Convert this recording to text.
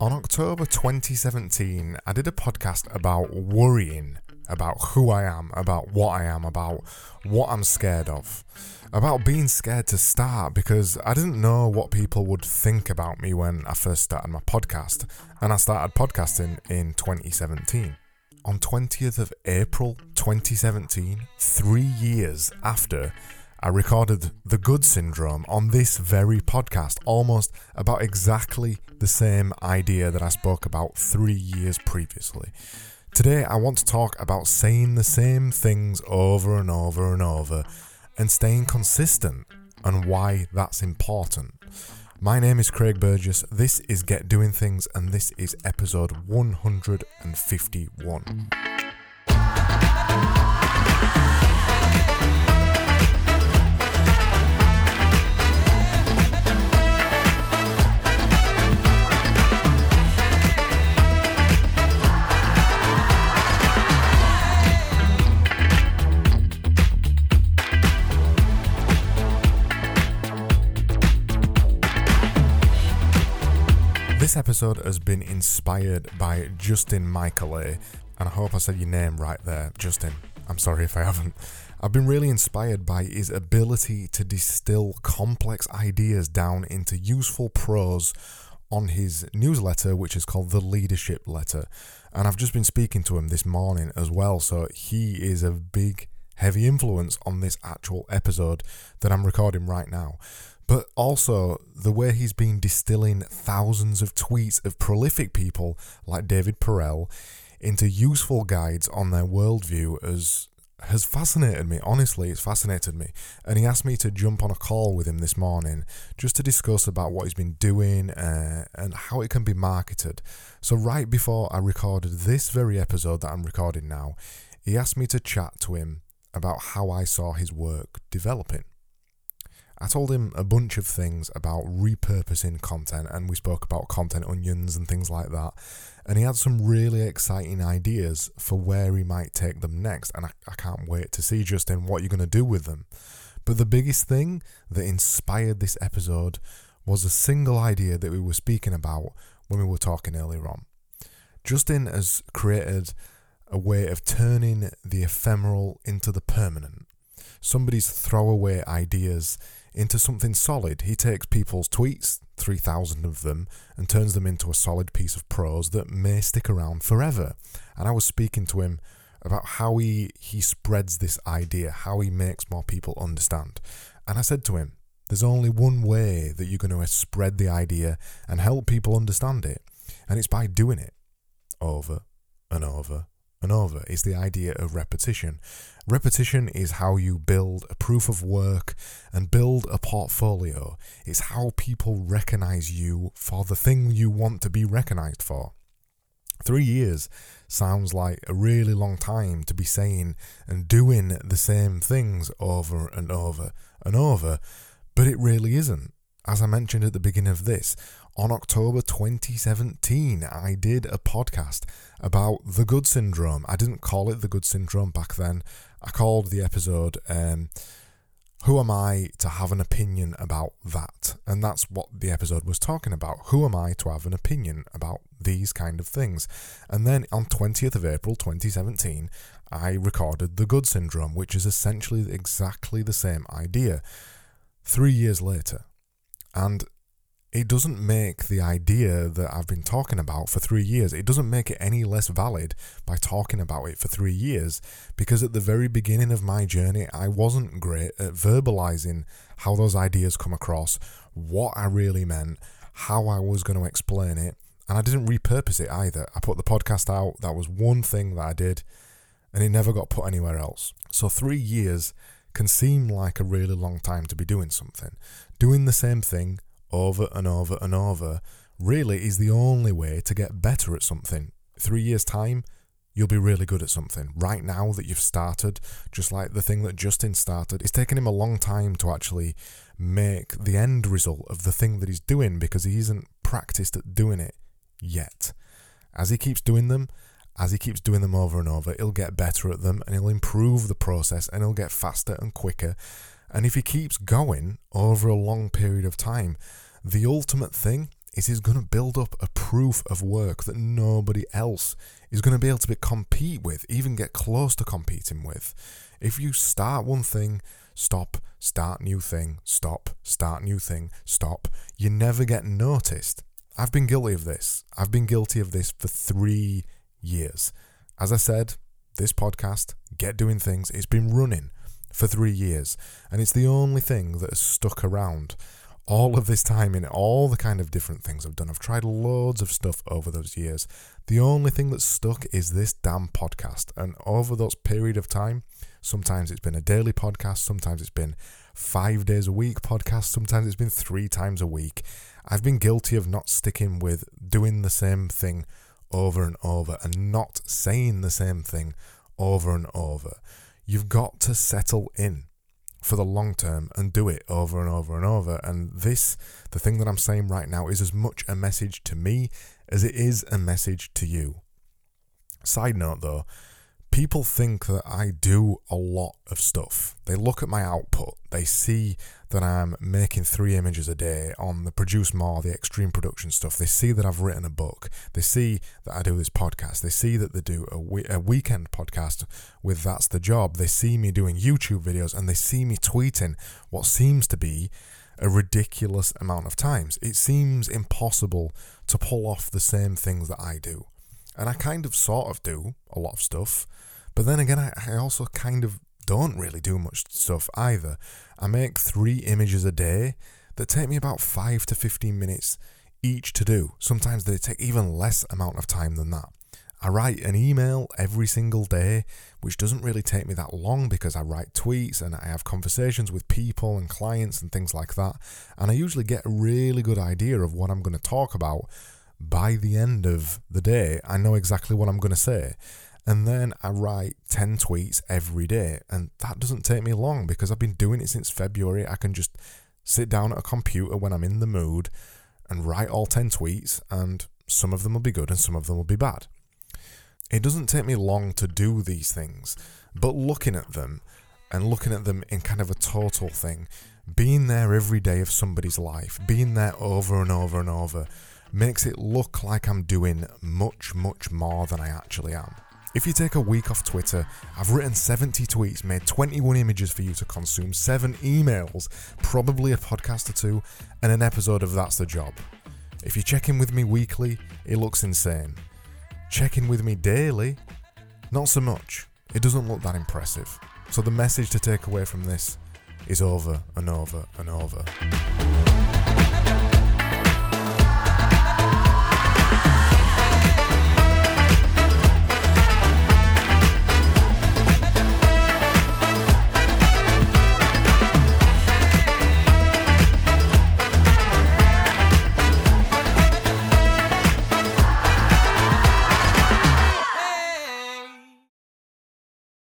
On October 2017, I did a podcast about worrying about who I am, about what I am, about what I'm scared of, about being scared to start because I didn't know what people would think about me when I first started my podcast, and I started podcasting in 2017. On 20th of April 2017, three years after I recorded The Good Syndrome on this very podcast, almost about exactly the same idea that I spoke about three years previously. Today, I want to talk about saying the same things over and over and over and staying consistent and why that's important. My name is Craig Burgess, this is Get Doing Things, and this is episode 151. This episode has been inspired by Justin Michaelet, and I hope I said your name right there, Justin. I'm sorry if I haven't. I've been really inspired by his ability to distill complex ideas down into useful prose on his newsletter, which is called The Leadership Letter. And I've just been speaking to him this morning as well, so he is a big, heavy influence on this actual episode that I'm recording right now but also the way he's been distilling thousands of tweets of prolific people like David Perell into useful guides on their worldview has has fascinated me. Honestly, it's fascinated me. And he asked me to jump on a call with him this morning just to discuss about what he's been doing uh, and how it can be marketed. So right before I recorded this very episode that I'm recording now, he asked me to chat to him about how I saw his work developing. I told him a bunch of things about repurposing content, and we spoke about content onions and things like that. And he had some really exciting ideas for where he might take them next, and I, I can't wait to see Justin what you're going to do with them. But the biggest thing that inspired this episode was a single idea that we were speaking about when we were talking earlier on. Justin has created a way of turning the ephemeral into the permanent. Somebody's throwaway ideas into something solid. He takes people's tweets, 3,000 of them, and turns them into a solid piece of prose that may stick around forever. And I was speaking to him about how he, he spreads this idea, how he makes more people understand. And I said to him, there's only one way that you're going to spread the idea and help people understand it, and it's by doing it over and over and over is the idea of repetition. Repetition is how you build a proof of work and build a portfolio. It's how people recognize you for the thing you want to be recognized for. Three years sounds like a really long time to be saying and doing the same things over and over and over, but it really isn't. As I mentioned at the beginning of this, on October 2017, I did a podcast about the good syndrome. I didn't call it the good syndrome back then. I called the episode um, Who Am I to Have an Opinion About That? And that's what the episode was talking about. Who am I to have an opinion about these kind of things? And then on 20th of April 2017, I recorded The Good Syndrome, which is essentially exactly the same idea. Three years later. And it doesn't make the idea that I've been talking about for three years, it doesn't make it any less valid by talking about it for three years. Because at the very beginning of my journey, I wasn't great at verbalizing how those ideas come across, what I really meant, how I was going to explain it. And I didn't repurpose it either. I put the podcast out, that was one thing that I did, and it never got put anywhere else. So three years can seem like a really long time to be doing something. Doing the same thing over and over and over really is the only way to get better at something. Three years' time, you'll be really good at something. Right now that you've started, just like the thing that Justin started, it's taken him a long time to actually make the end result of the thing that he's doing because he isn't practiced at doing it yet. As he keeps doing them, as he keeps doing them over and over, he'll get better at them and he'll improve the process and he'll get faster and quicker And if he keeps going over a long period of time, the ultimate thing is he's going to build up a proof of work that nobody else is going to be able to be, compete with, even get close to competing with. If you start one thing, stop, start new thing, stop, start new thing, stop, you never get noticed. I've been guilty of this. I've been guilty of this for three years. As I said, this podcast, Get Doing Things, it's been running for three years, and it's the only thing that has stuck around all of this time in all the kind of different things I've done. I've tried loads of stuff over those years. The only thing that's stuck is this damn podcast. And over those period of time, sometimes it's been a daily podcast, sometimes it's been five days a week podcast, sometimes it's been three times a week. I've been guilty of not sticking with doing the same thing over and over and not saying the same thing over and over. You've got to settle in for the long term and do it over and over and over. And this, the thing that I'm saying right now, is as much a message to me as it is a message to you. Side note though, people think that I do a lot of stuff. They look at my output, they see that I'm making three images a day on the Produce More, the extreme production stuff. They see that I've written a book. They see that I do this podcast. They see that they do a, we- a weekend podcast with That's the Job. They see me doing YouTube videos and they see me tweeting what seems to be a ridiculous amount of times. It seems impossible to pull off the same things that I do. And I kind of sort of do a lot of stuff. But then again, I, I also kind of don't really do much stuff either. I make three images a day that take me about 5 to 15 minutes each to do. Sometimes they take even less amount of time than that. I write an email every single day, which doesn't really take me that long because I write tweets and I have conversations with people and clients and things like that. And I usually get a really good idea of what I'm going to talk about by the end of the day. I know exactly what I'm going to say. And then I write 10 tweets every day. And that doesn't take me long because I've been doing it since February. I can just sit down at a computer when I'm in the mood and write all 10 tweets, and some of them will be good and some of them will be bad. It doesn't take me long to do these things, but looking at them and looking at them in kind of a total thing, being there every day of somebody's life, being there over and over and over, makes it look like I'm doing much, much more than I actually am. If you take a week off Twitter, I've written 70 tweets, made 21 images for you to consume, 7 emails, probably a podcast or two, and an episode of That's the Job. If you check in with me weekly, it looks insane. Check in with me daily, not so much. It doesn't look that impressive. So the message to take away from this is over and over and over.